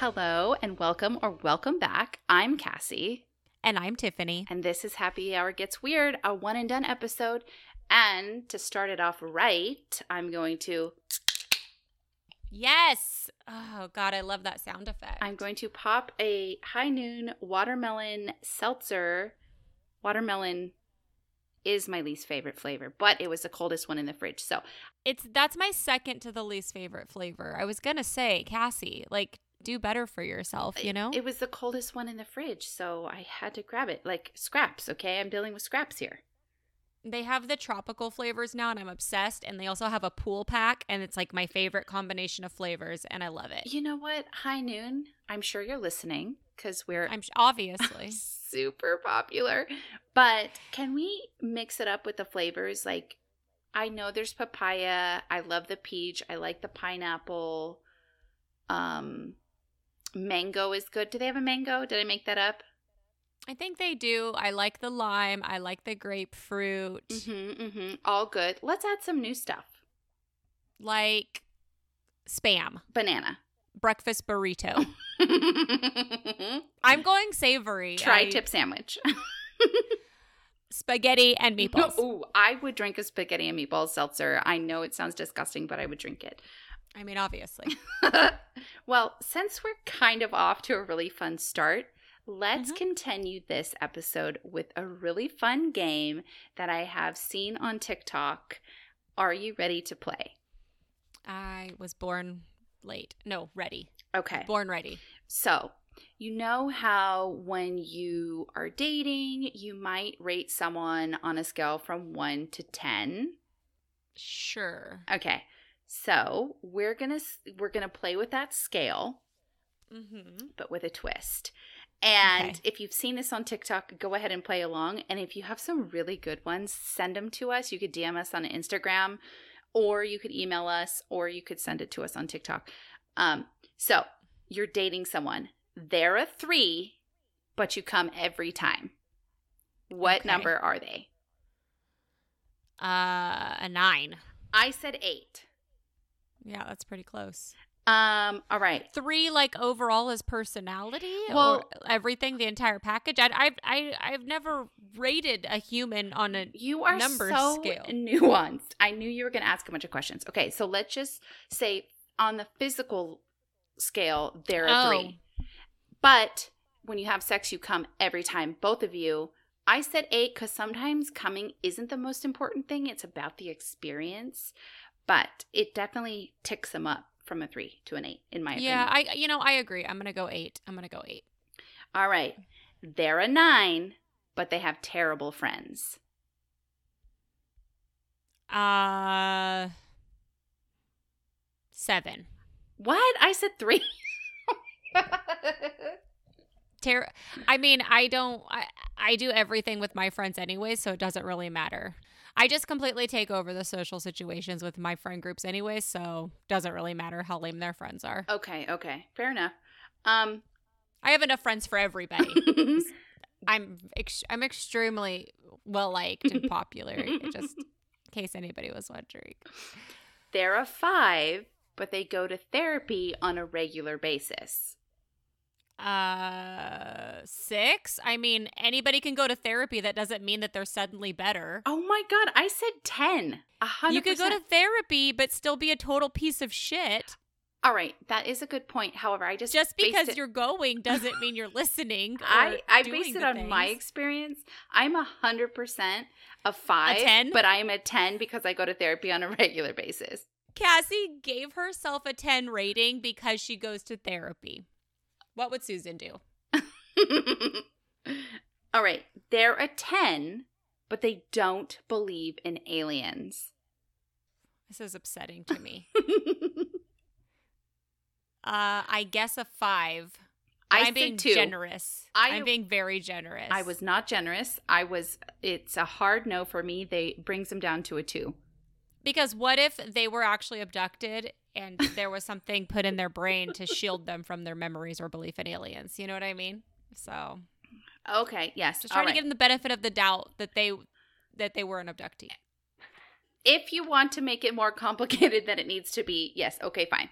Hello and welcome or welcome back. I'm Cassie. And I'm Tiffany. And this is Happy Hour Gets Weird, a one and done episode. And to start it off right, I'm going to. Yes. Oh, God, I love that sound effect. I'm going to pop a high noon watermelon seltzer. Watermelon is my least favorite flavor, but it was the coldest one in the fridge. So it's that's my second to the least favorite flavor. I was gonna say, Cassie, like do better for yourself, you know? It was the coldest one in the fridge, so I had to grab it. Like scraps, okay? I'm dealing with scraps here. They have the tropical flavors now, and I'm obsessed. And they also have a pool pack, and it's like my favorite combination of flavors, and I love it. You know what? High Noon, I'm sure you're listening because we're I'm obviously super popular. But can we mix it up with the flavors? Like, I know there's papaya. I love the peach. I like the pineapple. Um, mango is good. Do they have a mango? Did I make that up? I think they do. I like the lime. I like the grapefruit. Mm-hmm, mm-hmm. All good. Let's add some new stuff. Like spam. Banana. Breakfast burrito. I'm going savory. Tri-tip sandwich. spaghetti and meatballs. Ooh, I would drink a spaghetti and meatballs seltzer. I know it sounds disgusting, but I would drink it. I mean, obviously. well, since we're kind of off to a really fun start, let's mm-hmm. continue this episode with a really fun game that I have seen on TikTok. Are you ready to play? I was born late. No, ready. Okay. Born ready. So, you know how when you are dating, you might rate someone on a scale from 1 to 10? Sure. Okay. So, we're to we're to play with that scale. Mm-hmm. But with a twist. And okay. if you've seen this on TikTok, go ahead and play along. And if you have some really good ones, send them to us. You could DM us on Instagram, or you could email us, or you could send it to us on TikTok. Um, so you're dating someone. They're a three, but you come every time. What okay. number are they? Uh, a nine. I said eight. Yeah, that's pretty close. Um. All right. Three, like overall, is personality. Well, everything, the entire package. I, I've, I, I've never rated a human on a you are number so scale. nuanced. I knew you were going to ask a bunch of questions. Okay, so let's just say on the physical scale, there are oh. three. But when you have sex, you come every time. Both of you. I said eight because sometimes coming isn't the most important thing. It's about the experience, but it definitely ticks them up from a three to an eight, in my yeah, opinion. Yeah, I you know I agree. I'm gonna go eight. I'm gonna go eight. All right, they're a nine, but they have terrible friends. Uh, seven. What? I said three. Ter- I mean, I don't. I I do everything with my friends anyway, so it doesn't really matter. I just completely take over the social situations with my friend groups anyway, so doesn't really matter how lame their friends are. Okay, okay. Fair enough. Um I have enough friends for everybody. I'm ex- I'm extremely well liked and popular. just in case anybody was wondering. They're a 5, but they go to therapy on a regular basis uh six? I mean anybody can go to therapy. That doesn't mean that they're suddenly better. Oh my god i said 10 100%. you could go to therapy but still be a total piece of shit. All right that is a good point. However i just just because it- you're going doesn't mean you're listening i i base it on things. my experience. I'm a hundred percent a five a 10 but i am a 10 because i go to therapy on a regular basis. Cassie gave herself a 10 rating because she goes to therapy what would Susan do? All right. They're a 10, but they don't believe in aliens. This is upsetting to me. uh, I guess a five. I am being two. generous. I, am being very generous. I was not generous. I was. It's a hard no for me. They brings them down to a two. Because what if they were actually abducted and there was something put in their brain to shield them from their memories or belief in aliens. You know what I mean? So Okay, yes. Just trying right. to give them the benefit of the doubt that they that they were an abductee. If you want to make it more complicated than it needs to be, yes, okay, fine.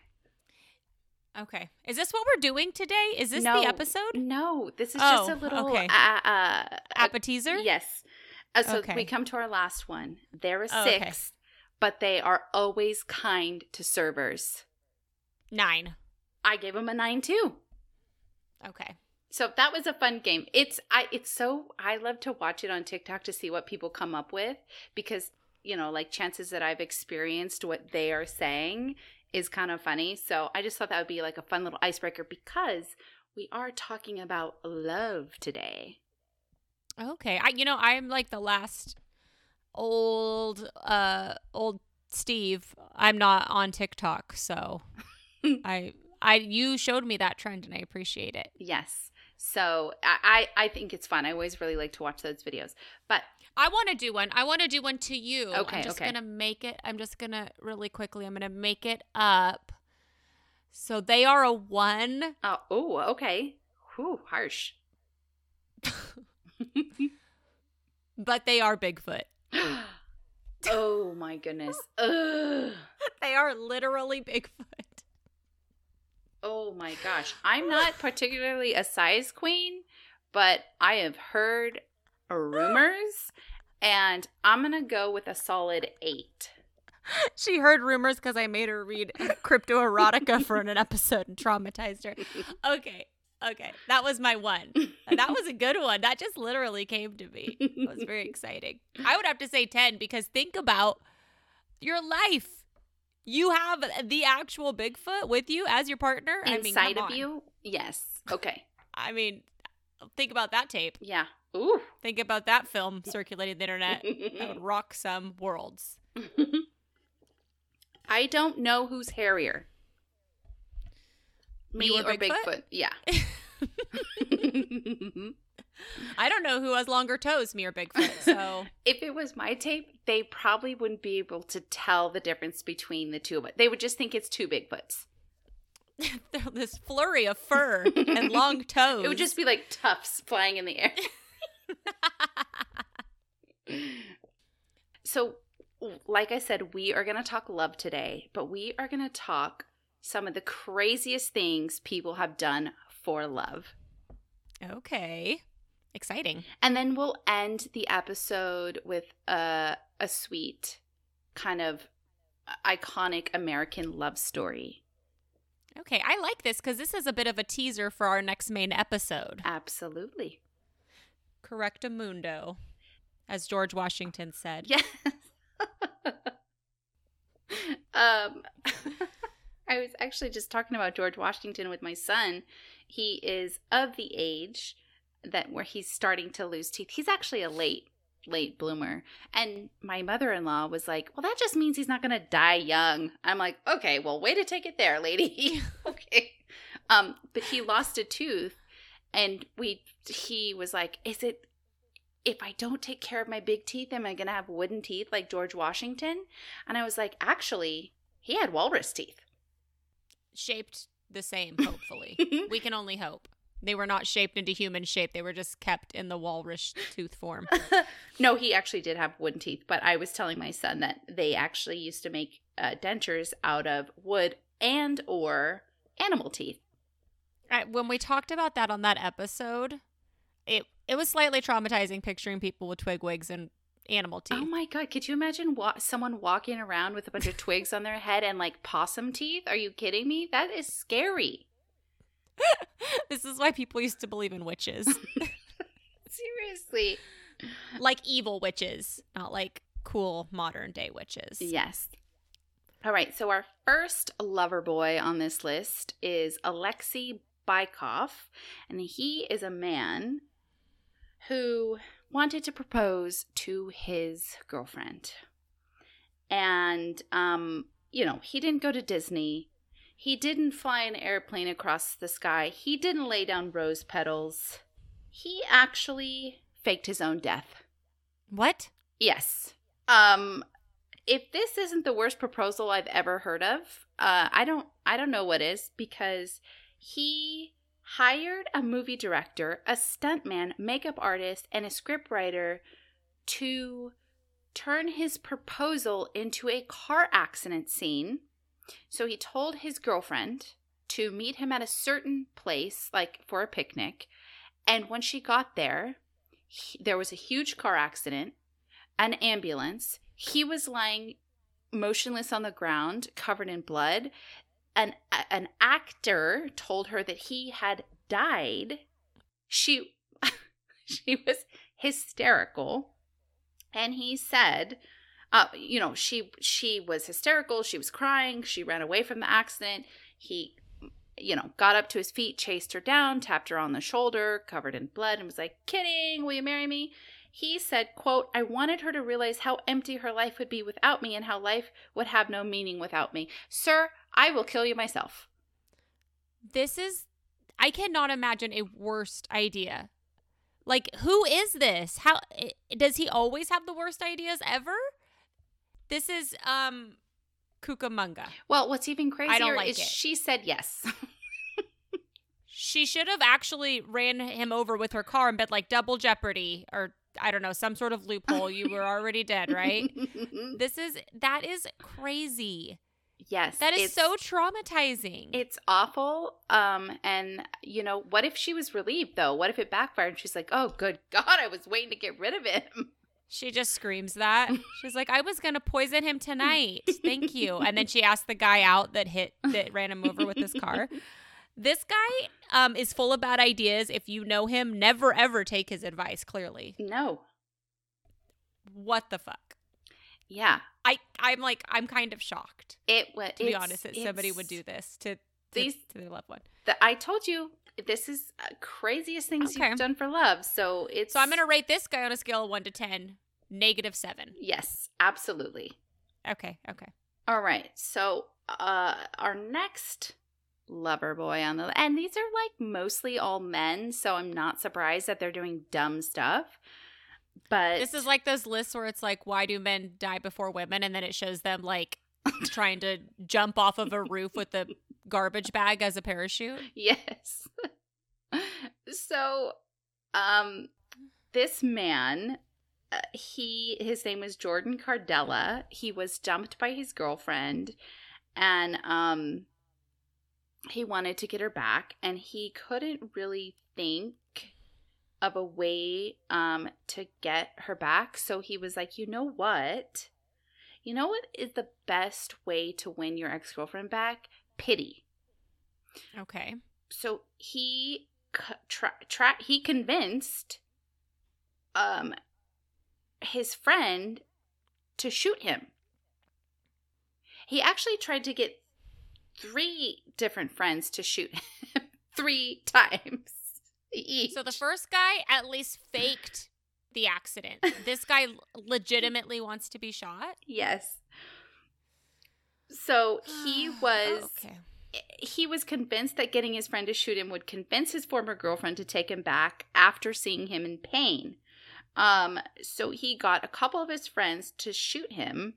Okay. Is this what we're doing today? Is this No. the episode? No, this is just a Oh, little okay. uh, uh, Appetizer? Yes. Uh, so Okay. we come to our last one. There are Oh, okay. But they are always kind to servers. Nine. I gave them a nine too. Okay. So that was a fun game. It's I it's so I love to watch it on TikTok to see what people come up with because you know like chances that I've experienced what they are saying is kind of funny. So I just thought that would be like a fun little icebreaker because we are talking about love today. Okay. I you know, I'm like the last old uh old Steve. I'm not on TikTok, so I I you showed me that trend and I appreciate it. Yes. So I I think it's fun. I always really like to watch those videos. But I want to do one. I want to do one to you. Okay, I'm just okay. going to make it. I'm just going to really quickly. I'm to make it up. So they are a 1. uh, oh, okay. Whew, harsh. but they are Bigfoot. oh my goodness. Ugh. They are literally Bigfoot. Oh my gosh. I'm not particularly a size queen, but I have heard rumors and I'm going to go with a solid 8. She heard rumors because I made her read crypto erotica for an episode and traumatized her. Okay. Okay. That was my one. That was a good one. That just literally came to me. It was very exciting. I would have to say 10 because think about your life. You have the actual Bigfoot with you as your partner. I mean, Inside of you? Yes. Okay. I mean, think about that tape. Yeah. Ooh. Think about that film circulating the internet. That would rock some worlds. I don't know who's hairier. Me or Bigfoot? Bigfoot? Yeah. I don't know who has longer toes, me or Bigfoot. So if it was my tape, they probably wouldn't be able to tell the difference between the two of it. They would just think it's two Bigfoots. this flurry of fur and long toes. It would just be like tufts flying in the air. so, like I said, we are going to talk love today, but we are going to talk some of the craziest things people have done for love. okay. Exciting. And then we'll end the episode with a a sweet kind of iconic American love story. Okay, I like this because this is a bit of a teaser for our next main episode. Absolutely. Correctamundo, as George Washington said. Yes. um I was actually just talking about George Washington with my son. He is of the age that where he's starting to lose teeth. He's actually a late late bloomer. And my mother-in-law was like, "Well, that just means he's not going to die young." I'm like, "Okay, well, way to take it there, lady." okay. Um but he lost a tooth and we he was like, "Is it if I don't take care of my big teeth, am I going to have wooden teeth like George Washington?" And I was like, "Actually, he had walrus teeth." Shaped the same, hopefully. we can only hope. They were not shaped into human shape. They were just kept in the walrus tooth form. no, he actually did have wooden teeth, but I was telling my son that they actually used to make uh, dentures out of wood and or animal teeth. I- when we talked about that on that episode, it it was slightly traumatizing picturing people with twig wigs and animal oh teeth. Oh my god, could you imagine wa- someone walking around with a bunch of twigs on their head and like possum teeth? Are you kidding me? That is scary. this is why people used to believe in witches. Seriously. like evil witches, not like cool modern day witches. Yes. All right, so our first lover boy on this list is Alexei Bykov, and he is a man who wanted to propose to his girlfriend. And um, you know, he didn't go to Disney. He didn't fly an airplane across the sky. He didn't lay down rose petals. He actually faked his own death. What? Yes. Um if this isn't the worst proposal I've ever heard of, uh I don't I don't know what is because he hired a movie director, a stuntman, makeup artist, and a scriptwriter to turn his proposal into a car accident scene. So he told his girlfriend to meet him at a certain place, like for a picnic. And when she got there, he, there was a huge car accident, an ambulance. He was lying motionless on the ground, covered in blood. An, an actor told her that he had died. She she was hysterical. And he said, uh, you know, she she was hysterical, she was crying, she ran away from the accident. He you know, got up to his feet, chased her down, tapped her on the shoulder, covered in blood, and was like, Kidding, will you marry me? He said, quote, I wanted her to realize how empty her life would be without me and how life would have no meaning without me. Sir, I will kill you myself. This is I cannot imagine a worst idea. Like, who is this? How does he always have the worst ideas ever? This is um Cucamonga. Well, what's even crazier like is it. she said yes. she should have actually ran him over with her car and been like double jeopardy or I don't know, some sort of loophole. You were already dead, right? this is that is crazy. Yes. That is so traumatizing. It's awful. Um, and you know, what if she was relieved though? What if it backfired and she's like, Oh good God, I was waiting to get rid of him. She just screams that. She's like, I was gonna poison him tonight. Thank you. And then she asked the guy out that hit that ran him over with his car. This guy um, is full of bad ideas. If you know him, never ever take his advice, clearly. No. What the fuck? Yeah. I I'm like I'm kind of shocked. It was to be honest that somebody would do this to, to these to their loved one. The, I told you this is uh, craziest things okay. you've done for love. So it's so I'm gonna rate this guy on a scale of one to ten, negative seven. Yes, absolutely. Okay. Okay. All right. So uh our next lover boy on the and these are like mostly all men so i'm not surprised that they're doing dumb stuff but this is like those lists where it's like, why do men die before women? And then it shows them like trying to jump off of a roof with a garbage bag as a parachute. Yes. so, um, this man, uh, he his name was Jordan Cardella. He was dumped by his girlfriend, and um, he wanted to get her back, and he couldn't really think of a way um to get her back. So he was like, "You know what? You know what is the best way to win your ex-girlfriend back? Pity." Okay. So he tra-, tra- he convinced um his friend to shoot him. He actually tried to get three different friends to shoot him three times each. So the first guy at least faked the accident. this guy legitimately wants to be shot? Yes. So he was okay. He was convinced that getting his friend to shoot him would convince his former girlfriend to take him back after seeing him in pain. Um, so he got a couple of his friends to shoot him.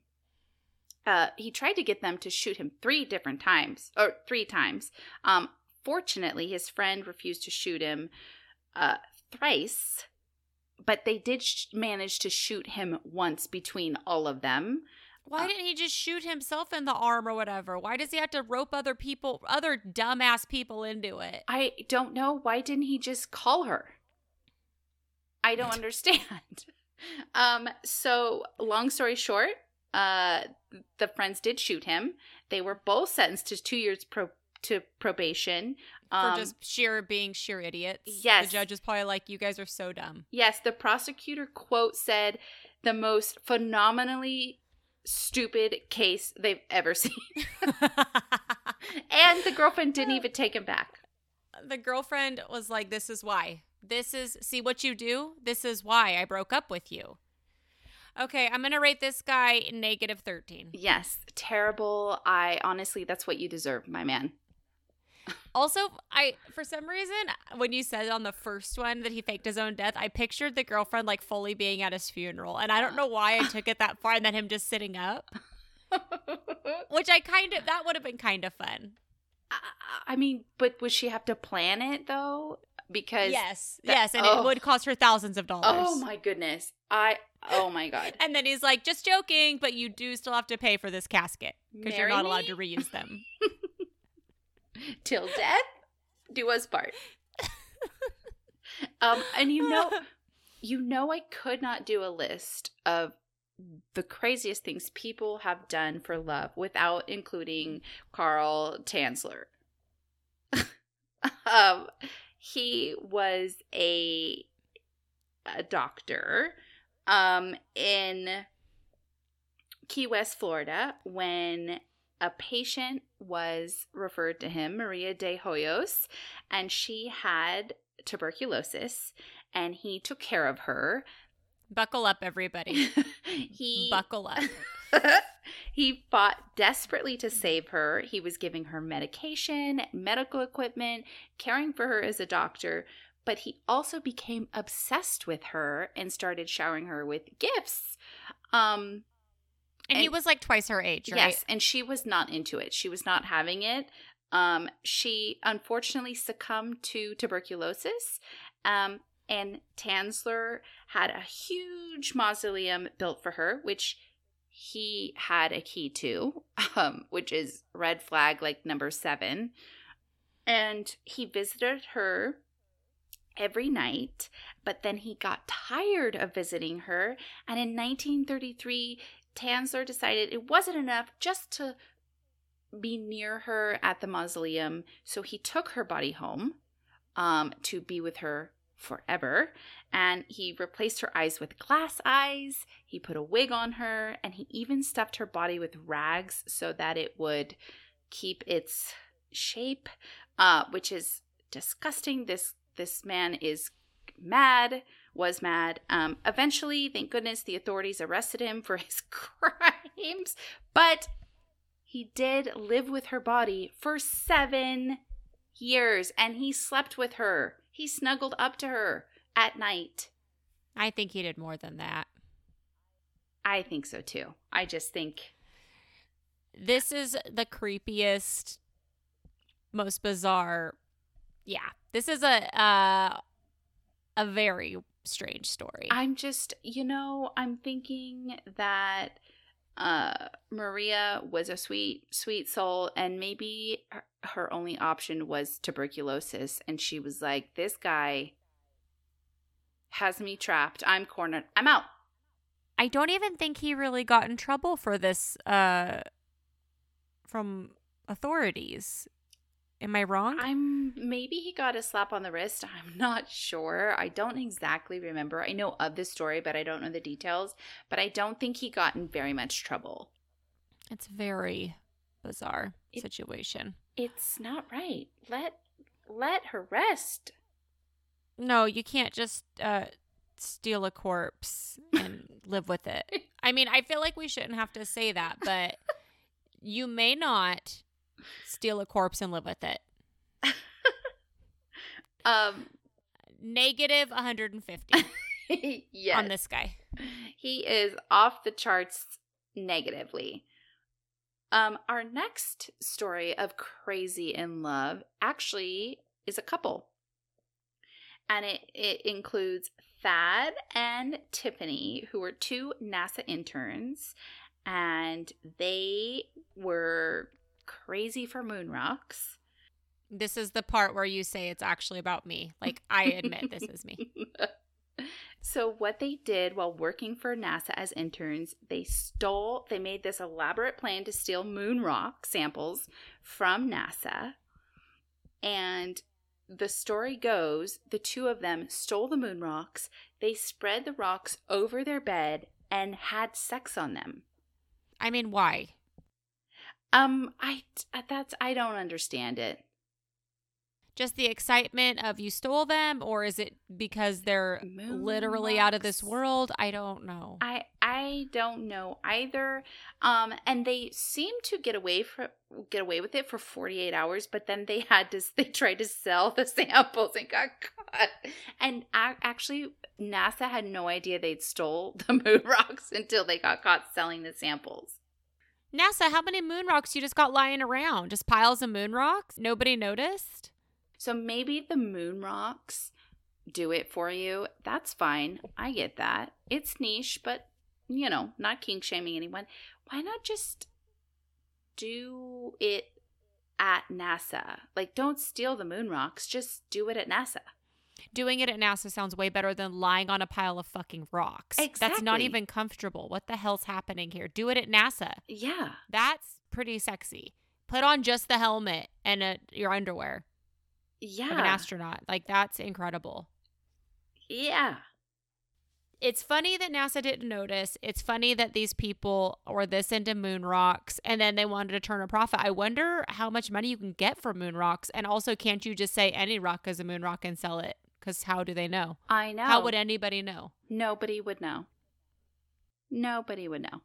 Uh, he tried to get them to shoot him three different times, or three times. Um, Fortunately, his friend refused to shoot him uh, thrice, but they did sh- manage to shoot him once between all of them. Why uh, didn't he just shoot himself in the arm or whatever? Why does he have to rope other people, other dumbass people into it? I don't know. Why didn't he just call her? I don't understand. um, so long story short, uh, the friends did shoot him. They were both sentenced to two years pro- to probation um, for just sheer being sheer idiots. Yes, the judge is probably like, "You guys are so dumb." Yes, the prosecutor quote said, "The most phenomenally stupid case they've ever seen," and the girlfriend didn't even take him back. The girlfriend was like, "This is why. This is see what you do. This is why I broke up with you." Okay, I'm going to rate this guy negative 13. Yes, terrible. I honestly, that's what you deserve, my man. Also, I for some reason when you said on the first one that he faked his own death, I pictured the girlfriend like fully being at his funeral, and I don't know why I took it that far, and then him just sitting up, which I kind of that would have been kind of fun. I mean, but would she have to plan it though? Because yes, that, yes, and oh. it would cost her thousands of dollars. Oh my goodness, I oh my god. and then he's like, just joking, but you do still have to pay for this casket because you're not me? allowed to reuse them. Till death do us part. um, and you know, you know, I could not do a list of the craziest things people have done for love without including Carl Tanzler. um, he was a a doctor um, in Key West, Florida, when a patient was referred to him, Maria de Hoyos, and she had tuberculosis, and he took care of her. Buckle up, everybody. he buckle up. he fought desperately to save her. He was giving her medication, medical equipment, caring for her as a doctor, but he also became obsessed with her and started showering her with gifts. Um, and, and he was like twice her age, right? Yes, and she was not into it. She was not having it. Um, she unfortunately succumbed to tuberculosis. Um, and Tanzler had a huge mausoleum built for her, which he had a key to, um, which is red flag like number seven. And he visited her every night, but then he got tired of visiting her. And in 1933, Tanzler decided it wasn't enough just to be near her at the mausoleum. So he took her body home um, to be with her forever. And he replaced her eyes with glass eyes. He put a wig on her. And he even stuffed her body with rags so that it would keep its shape, uh, which is disgusting. This this man is mad, was mad. Um, eventually, thank goodness, the authorities arrested him for his crimes, but he did live with her body for seven years and he slept with her. He snuggled up to her at night. I think he did more than that. I think so too. I just think. This is the creepiest, most bizarre yeah, this is a uh, a very strange story. I'm just, you know, I'm thinking that uh, Maria was a sweet, sweet soul, and maybe her, her only option was tuberculosis, and she was like, "This guy has me trapped. I'm cornered. I'm out." I don't even think he really got in trouble for this uh, from authorities. Am I wrong? I'm maybe he got a slap on the wrist. I'm not sure. I don't exactly remember. I know of the story, but I don't know the details. But I don't think he got in very much trouble. It's very bizarre it, situation. It's not right. Let let her rest. No, you can't just uh, steal a corpse and live with it. I mean, I feel like we shouldn't have to say that, but you may not steal a corpse and live with it. um, negative 150. yes. On this guy. He is off the charts negatively. Um, our next story of crazy in love actually is a couple. And it, it includes Thad and Tiffany, who were two NASA interns, and they were crazy for moon rocks. This is the part where you say it's actually about me. Like, I admit this is me. So, what they did while working for NASA as interns, they stole, they made this elaborate plan to steal moon rock samples from NASA. And the story goes the two of them stole the moon rocks, they spread the rocks over their bed, and had sex on them. I mean, why? Um, I uh, that's I don't understand it. Just the excitement of you stole them, or is it because they're Moon literally out of this world? I don't know. I I don't know either. Um, and they seem to get away for get away with it for 48 hours, but then they had to they tried to sell the samples and got caught. And actually, NASA had no idea they'd stole the moon rocks until they got caught selling the samples. NASA, how many moon rocks you just got lying around? Just piles of moon rocks? Nobody noticed? So maybe the moon rocks do it for you. That's fine. I get that. It's niche, but you know, not kink shaming anyone. Why not just do it at NASA. Like, don't steal the moon rocks, just do it at NASA. Doing it at NASA sounds way better than lying on a pile of fucking rocks. That's not even comfortable. What the hell's happening here? Do it at NASA. Yeah. That's pretty sexy. Put on just the helmet and uh your underwear Yeah. of an astronaut. Like that's incredible. Yeah. It's funny that NASA didn't notice. It's funny that these people were this into moon rocks and then they wanted to turn a profit. I wonder how much money you can get from moon rocks. And also, can't you just say any rock is a moon rock and sell it? Because how do they know? I know. How would anybody know? Nobody would know. Nobody would know.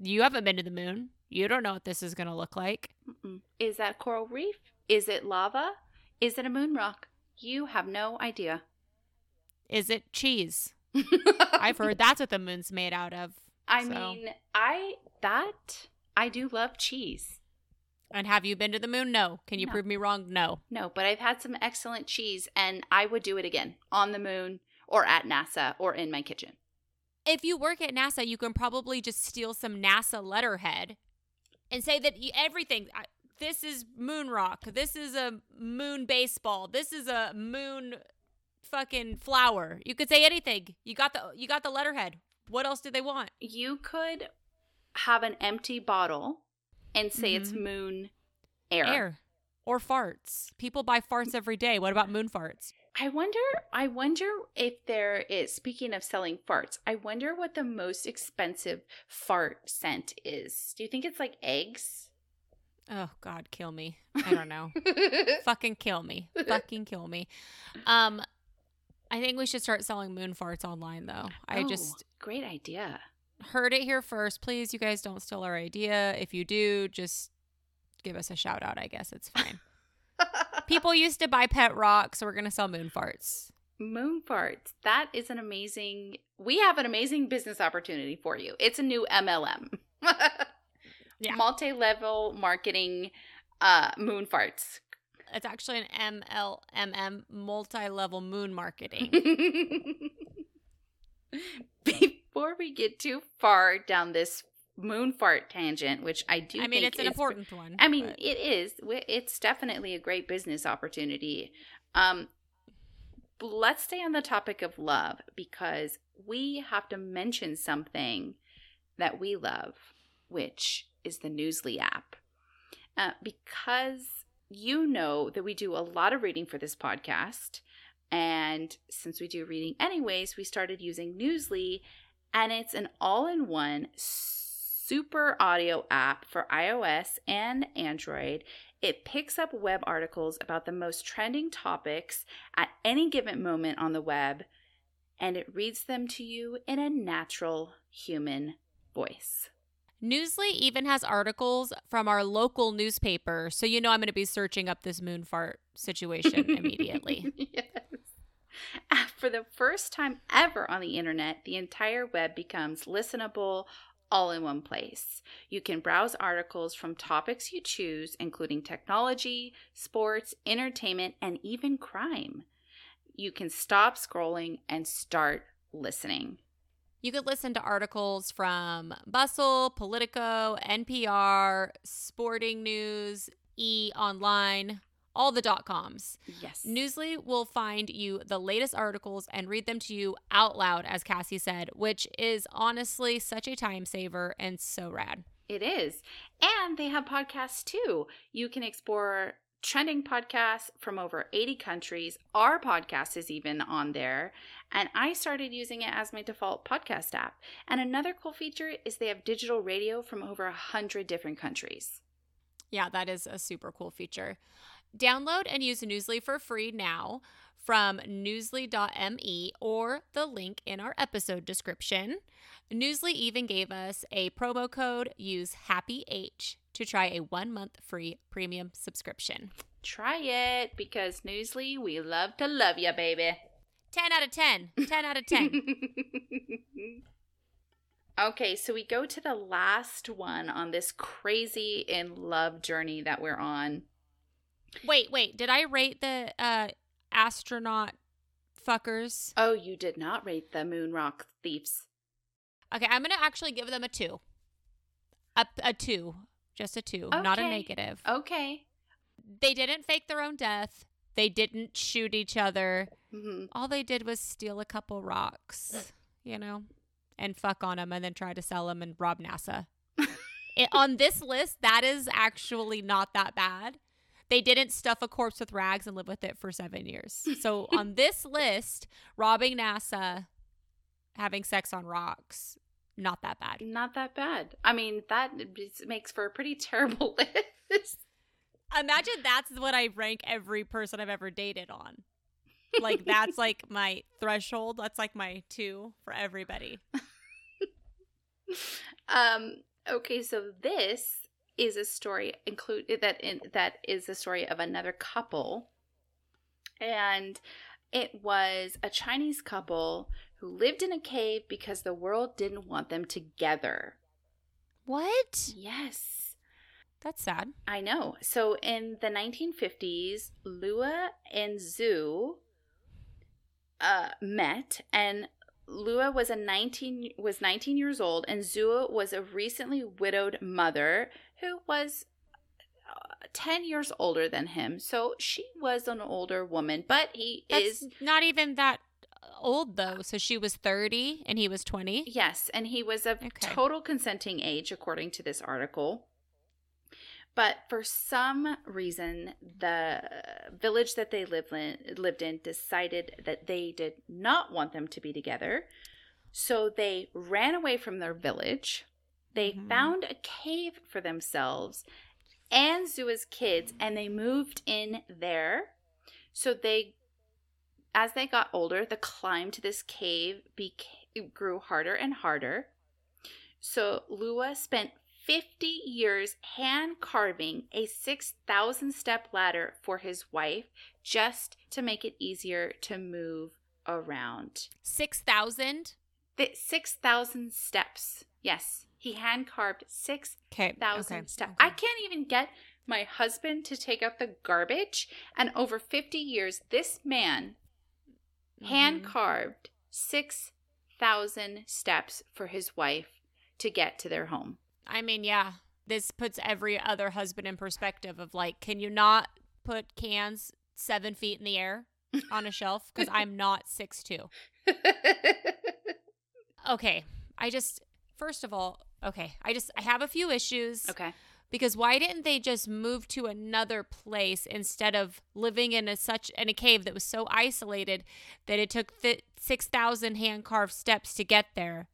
You haven't been to the moon. You don't know what this is going to look like. Mm-mm. Is that coral reef? Is it lava? Is it a moon rock? You have no idea. Is it cheese? I've heard that's what the moon's made out of. I so. mean, I that I do love cheese. And have you been to the moon? No. Can you No. prove me wrong? No. No, but I've had some excellent cheese and I would do it again on the moon or at NASA or in my kitchen. if you work at NASA, you can probably just steal some NASA letterhead and say that everything. This is moon rock. This is a moon baseball. This is a moon fucking flower. You could say anything. You got the you got the letterhead. What else do they want? You could have an empty bottle and say it's Mhm. moon air. Air or farts. People buy farts every day. What about moon farts? I wonder I wonder if there is speaking of selling farts, I wonder what the most expensive fart scent is. Do you think it's like eggs? Oh God, kill me. I don't know. Fucking kill me. Fucking kill me. Um, I think we should start selling moon farts online though. I Oh, just great idea. Heard it here first. Please, you guys don't steal our idea. If you do, just give us a shout out. I guess it's fine. People used to buy pet rocks, so we're gonna sell moon farts. Moon farts. That is an amazing. We have an amazing business opportunity for you. It's a new MLM. Yeah. Multi-level marketing uh moon farts. It's actually an MLMM multi-level moon marketing. Before we get too far down this moon fart tangent, which I do I mean, it's an is- important one. I mean, but- it is. It's definitely a great business opportunity. Um, let's stay on the topic of love because we have to mention something that we love, which is the Newsly app. Uh, because you know that we do a lot of reading for this podcast. And since we do reading anyways, we started using Newsly, and it's an all in one super audio app for iOS and Android. It picks up web articles about the most trending topics at any given moment on the web, and it reads them to you in a natural human voice. Newsly even has articles from our local newspaper, so you know I'm going to be searching up this moon fart situation immediately. yes. For the first time ever on the internet, the entire web becomes listenable all in one place. You can browse articles from topics you choose, including technology, sports, entertainment, and even crime. You can stop scrolling and start listening. You could listen to articles from Bustle, Politico, NPR, Sporting News, E Online, all the dot coms. Yes. Newsly will find you the latest articles and read them to you out loud, as Cassie said, which is honestly such a time saver and so rad. It is. And they have podcasts too. You can explore trending podcasts from over 80 countries. Our podcast is even on there. And I started using it as my default podcast app. And another cool feature is they have digital radio from over 100 different countries. Yeah, that is a super cool feature. Download and use Newsly for free now from newsly.me or the link in our episode description. Newsly even gave us a promo code use HAPPYH to try a 1 month free premium subscription. Try it because Newsly, we love to love ya, baby. 10 out of 10. 10 out of 10. okay, so we go to the last one on this crazy in love journey that we're on. Wait, wait. Did I rate the uh astronaut fuckers? Oh, you did not rate the moon rock thieves. Okay, I'm going to actually give them a 2. A, a 2. Just a 2, not a negative. Okay. they didn't fake their own death. They didn't shoot each other. Mhm. All they did was steal a couple rocks, you know, and fuck on them and then try to sell them and rob NASA. It- on this list, that is actually not that bad. They didn't stuff a corpse with rags and live with it for seven years. So on this list, robbing NASA, having sex on rocks, not that bad. Not that bad. I mean, that makes for a pretty terrible list. Imagine that's what I rank every person I've ever dated on. Like that's like my threshold. That's like my two for everybody. um okay so this is a story include that in that is the story of another couple and it was a chinese couple who lived in a cave because the world didn't want them together What? yes That's sad. i know so in the 1950s lua and zhu uh, met and Lua was a 19 was 19 years old and Zhu was a recently widowed mother who was uh, 10 years older than him. So she was an older woman, but he That's is not even that old though. So she was 30 and he was 20. yes, and he was of Okay. total consenting age according to this article. But for some reason, the village that they lived in, lived in decided that they did not want them to be together. So they ran away from their village. They Mhm. found a cave for themselves and Zua's kids, and they moved in there. So they, as they got older, the climb to this cave grew harder and harder. So Lua spent 50 years hand carving a 6,000 step ladder for his wife just to make it easier to move around. 6,000? 6,000 steps. Yes, he hand carved 6,000 Okay. steps. okay. I can't even get my husband to take out the garbage. And over 50 years, this man hand Mhm. carved 6,000 steps for his wife to get to their home. I mean, yeah. This puts every other husband in perspective of like, can you not put cans seven feet in the air on a shelf? Because I'm not six two. Okay. I just, first of all, okay. I just, I have a few issues. okay. because why didn't they just move to another place instead of living in a such in a cave that was so isolated that it took th- 6000 hand carved steps to get there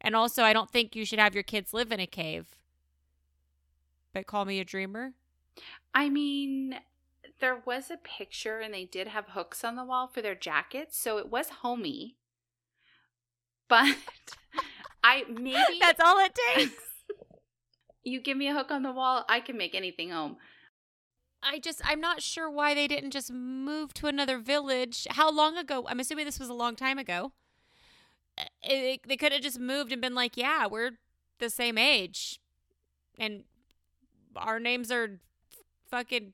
and also i don't think you should have your kids live in a cave but call me a dreamer I mean, there was a picture and they did have hooks on the wall for their jackets, so it was homey. But I maybe that's all it takes. You give me a hook on the wall, I can make anything home. i just i'm not sure why they didn't just move to another village. How long ago i'm assuming this was a long time ago. Uh, it, they could have just moved and been like yeah we're the same age. And our names are fucking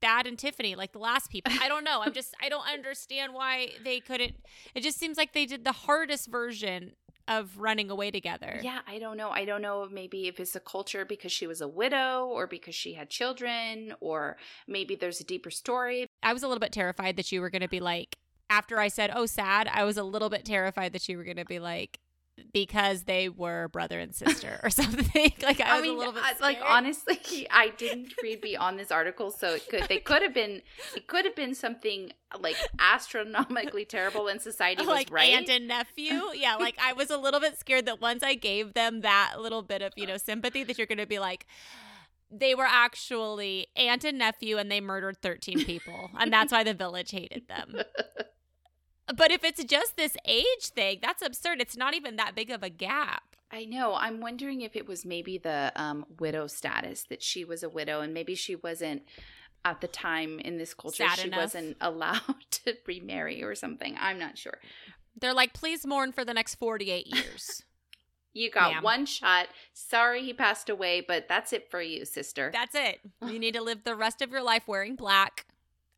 Thad and tiffany like the last people. I don't know. I'm just i don't understand why they couldn't. It just seems like they did the hardest version of running away together Yeah, I don't know. I don't know maybe if it's a culture because she was a widow or because she had children or maybe there's a deeper story. I was a little bit terrified that you were going to be like, after I said, oh, sad, I was a little bit terrified that you were going to be like, because they were brother and sister or something. like, I I, was mean, a little bit I- like honestly, I didn't read beyond this article, so it could they could have been it could have been something like astronomically terrible, and society was like right. aunt and nephew. Yeah, like I was a little bit scared that once I gave them that little bit of, you know, sympathy that you're going to be like, they were actually aunt and nephew and they murdered 13 people. and that's why the village hated them. But if it's just this age thing, that's absurd. It's not even that big of a gap. I know. I'm wondering if it was maybe the um, widow status that she was a widow, and maybe she wasn't at the time in this culture. Sad she enough. wasn't allowed to remarry or something. I'm not sure. They're like, please mourn for the next 48 years. You got Ma'am. one shot. Sorry he passed away, but that's it for you, sister. That's it. You need to live the rest of your life wearing black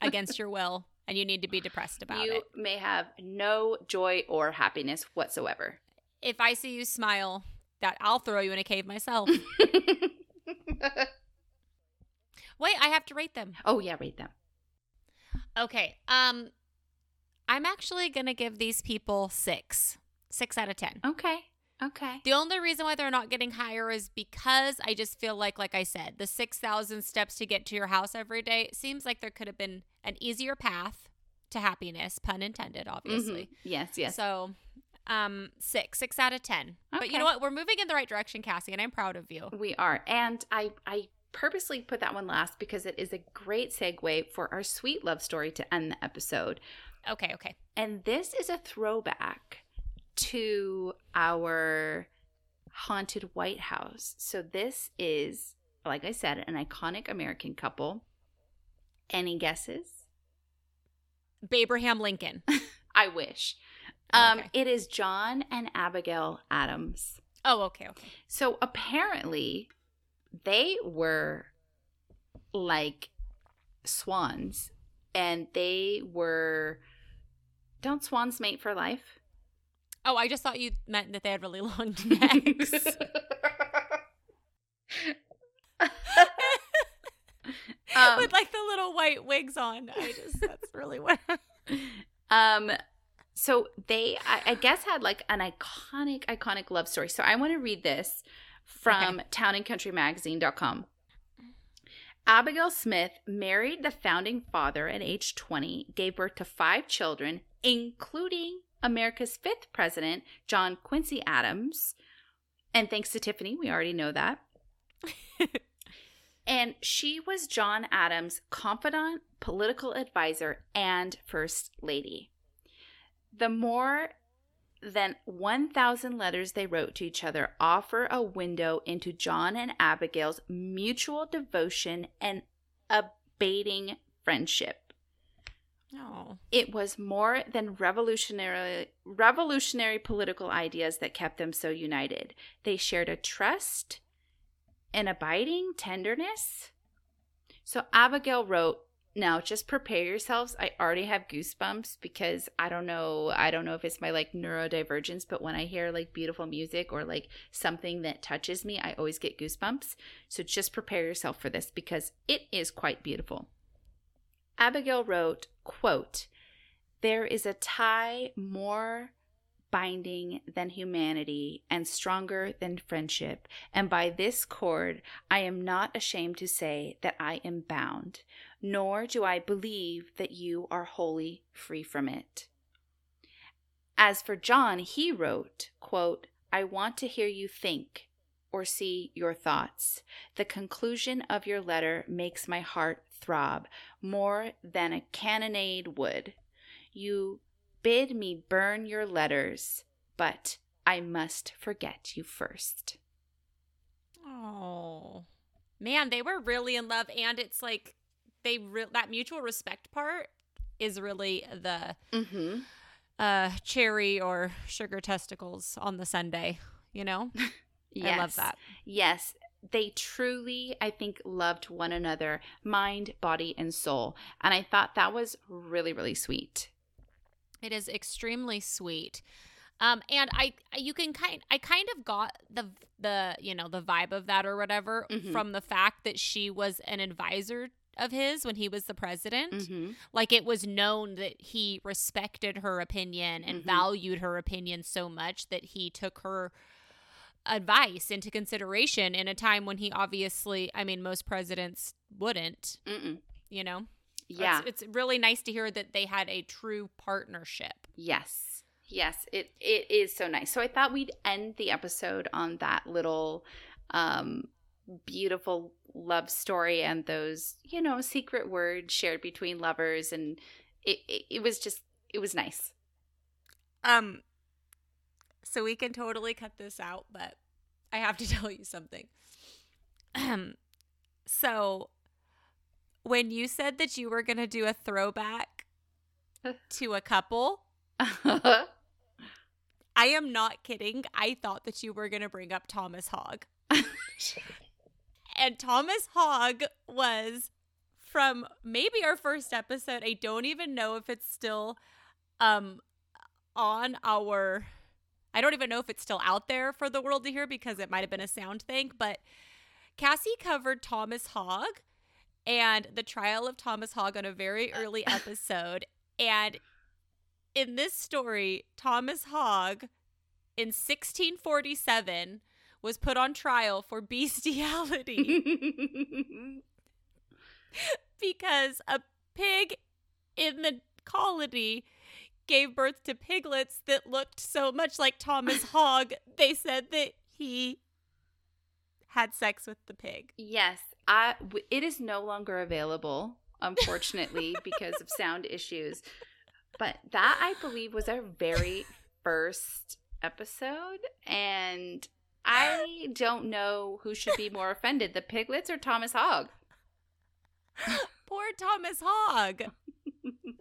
against your will, and you need to be depressed about you it. You may have no joy or happiness whatsoever. If I see you smile, that I'll throw you in a cave myself. Wait, I have to rate them. Oh yeah, rate them. Okay. Um I'm actually going to give these people 6. 6 out of 10. Okay. Okay. The only reason why they're not getting higher is because I just feel like, like I said, the 6,000 steps to get to your house every day seems like there could have been an easier path to happiness, pun intended, obviously. Mm-hmm. Yes, yes. So, um, six, six out of 10. Okay. But you know what? We're moving in the right direction, Cassie, and I'm proud of you. We are. And I, I, purposely put that one last because it is a great segue for our sweet love story to end the episode. Okay, okay. And this is a throwback to our haunted White House. So this is, like I said, an iconic American couple. Any guesses? Abraham Lincoln. I wish. Um, okay. It is John and Abigail Adams. Oh, okay, okay. So apparently, they were like swans, and they were don't swans mate for life? Oh, I just thought you meant that they had really long necks. um, With like the little white wigs on. I just that's really what Um so they I, I, guess had like an iconic, iconic love story. So I want to read this from okay. townandcountrymagazine.com. Abigail Smith married the founding father at age 20, gave birth to five children, including America's fifth president, John Quincy Adams. And thanks to Tiffany, we already know that. and she was John Adams' confidant, political advisor, and first lady. The more than 1,000 letters they wrote to each other offer a window into John and Abigail's mutual devotion and abating friendship. Oh. It was more than revolutionary revolutionary political ideas that kept them so united. They shared a trust, an abiding tenderness. So Abigail wrote, now just prepare yourselves. I already have goosebumps because I don't know, I don't know if it's my like neurodivergence, but when I hear like beautiful music or like something that touches me, I always get goosebumps. So just prepare yourself for this because it is quite beautiful. Abigail wrote, quote, There is a tie more binding than humanity and stronger than friendship, and by this cord I am not ashamed to say that I am bound, nor do I believe that you are wholly free from it. As for John, he wrote, quote, I want to hear you think or see your thoughts. The conclusion of your letter makes my heart throb more than a cannonade would. You bid me burn your letters, but I must forget you first. Oh, man, they were really in love, and it's like they re- that mutual respect part is really the mm-hmm. uh, cherry or sugar testicles on the sundae. You know, yes. I love that. Yes, they truly, I think, loved one another, mind, body, and soul. And I thought that was really, really sweet. It is extremely sweet. Um, and I, you can kind, I kind of got the, the, you know, the vibe of that or whatever mm-hmm. from the fact that she was an advisor of his when he was the president. Mm-hmm. Like it was known that he respected her opinion and mm-hmm. valued her opinion so much that he took her advice into consideration in a time when he obviously, I mean, most presidents wouldn't, Mm-mm. you know? Yeah. It's, it's, really nice to hear that they had a true partnership. Yes. Yes, it it is so nice. So I thought we'd end the episode on that little um beautiful love story and those, you know, secret words shared between lovers and it, it, it was just it was nice. Um so we can totally cut this out, but I have to tell you something. so when you said that you were going to do a throwback to a couple, I am not kidding. I thought that you were going to bring up Thomas Hogg. and Thomas Hogg was from maybe our first episode. I don't even know if it's still um on our I don't even know if it's still out there for the world to hear because it might have been a sound thing, but Cassie covered Thomas Hogg and the trial of Thomas Hogg on a very uh. early episode. And in this story, Thomas Hogg in 1647 was put on trial for bestiality because a pig in the colony gave birth to piglets that looked so much like Thomas Hogg. They said that he had sex with the pig. Yes, I, w- it is no longer available, unfortunately, because of sound issues. But that, I believe, was our very first episode. And I don't know who should be more offended, the piglets or Thomas Hogg. Poor Thomas Hogg.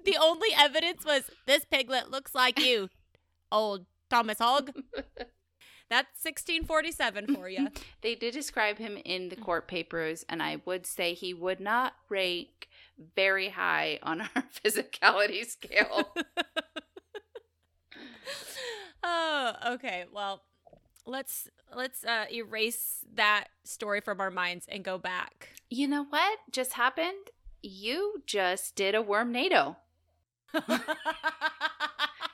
The only evidence was this piglet looks like you, old Thomas Hogg. That's 1647 for you. they did describe him in the court papers, and I would say he would not rank very high on our physicality scale. oh, okay. Well, let's let's uh, erase that story from our minds and go back. You know what just happened? You just did a worm NATO.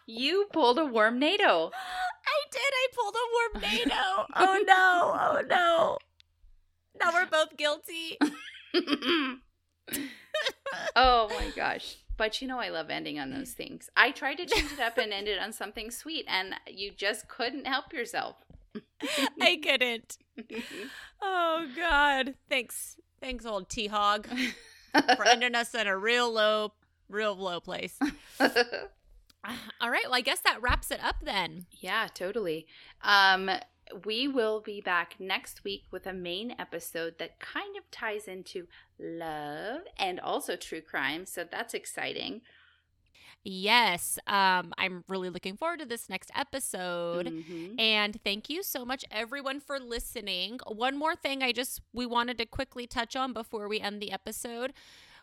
You pulled a worm NATO. I did. I pulled a worm NATO. oh no. Oh no. Now we're both guilty. oh my gosh. But you know, I love ending on those things. I tried to change it up and end it on something sweet, and you just couldn't help yourself. I couldn't. Oh, God. Thanks. Thanks, old T Hog, for ending us in a real low, real low place. All right. Well, I guess that wraps it up then. Yeah, totally. Um, we will be back next week with a main episode that kind of ties into love and also true crime. So that's exciting. Yes, um, I'm really looking forward to this next episode. Mm-hmm. And thank you so much, everyone, for listening. One more thing I just we wanted to quickly touch on before we end the episode.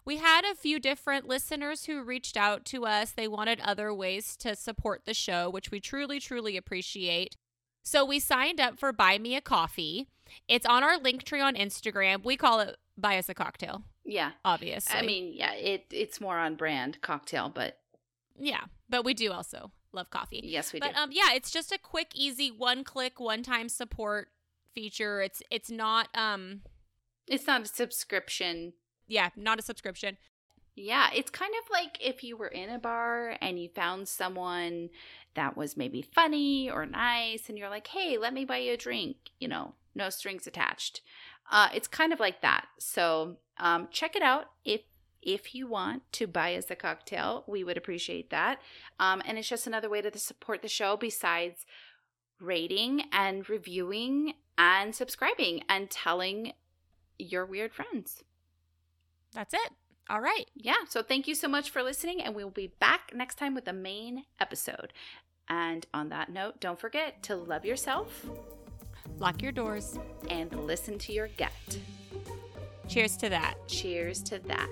We had a few different listeners who reached out to us. They wanted other ways to support the show, which we truly, truly appreciate. So we signed up for Buy Me a Coffee. It's on our Linktree on Instagram. We call it Buy Us a Cocktail. Yeah. Obviously. I mean, yeah, it it's more on brand cocktail, but yeah, but we do also love coffee. Yes, we but, do. But um yeah, it's just a quick easy one click one time support feature. It's it's not um it's not a subscription. Yeah, not a subscription. Yeah, it's kind of like if you were in a bar and you found someone that was maybe funny or nice and you're like, "Hey, let me buy you a drink." You know, no strings attached. Uh, it's kind of like that. So um, check it out if if you want to buy us a cocktail. We would appreciate that. Um, and it's just another way to support the show besides rating and reviewing and subscribing and telling your weird friends. That's it. All right. Yeah. So thank you so much for listening, and we will be back next time with the main episode. And on that note, don't forget to love yourself, lock your doors, and listen to your gut. Cheers to that. Cheers to that.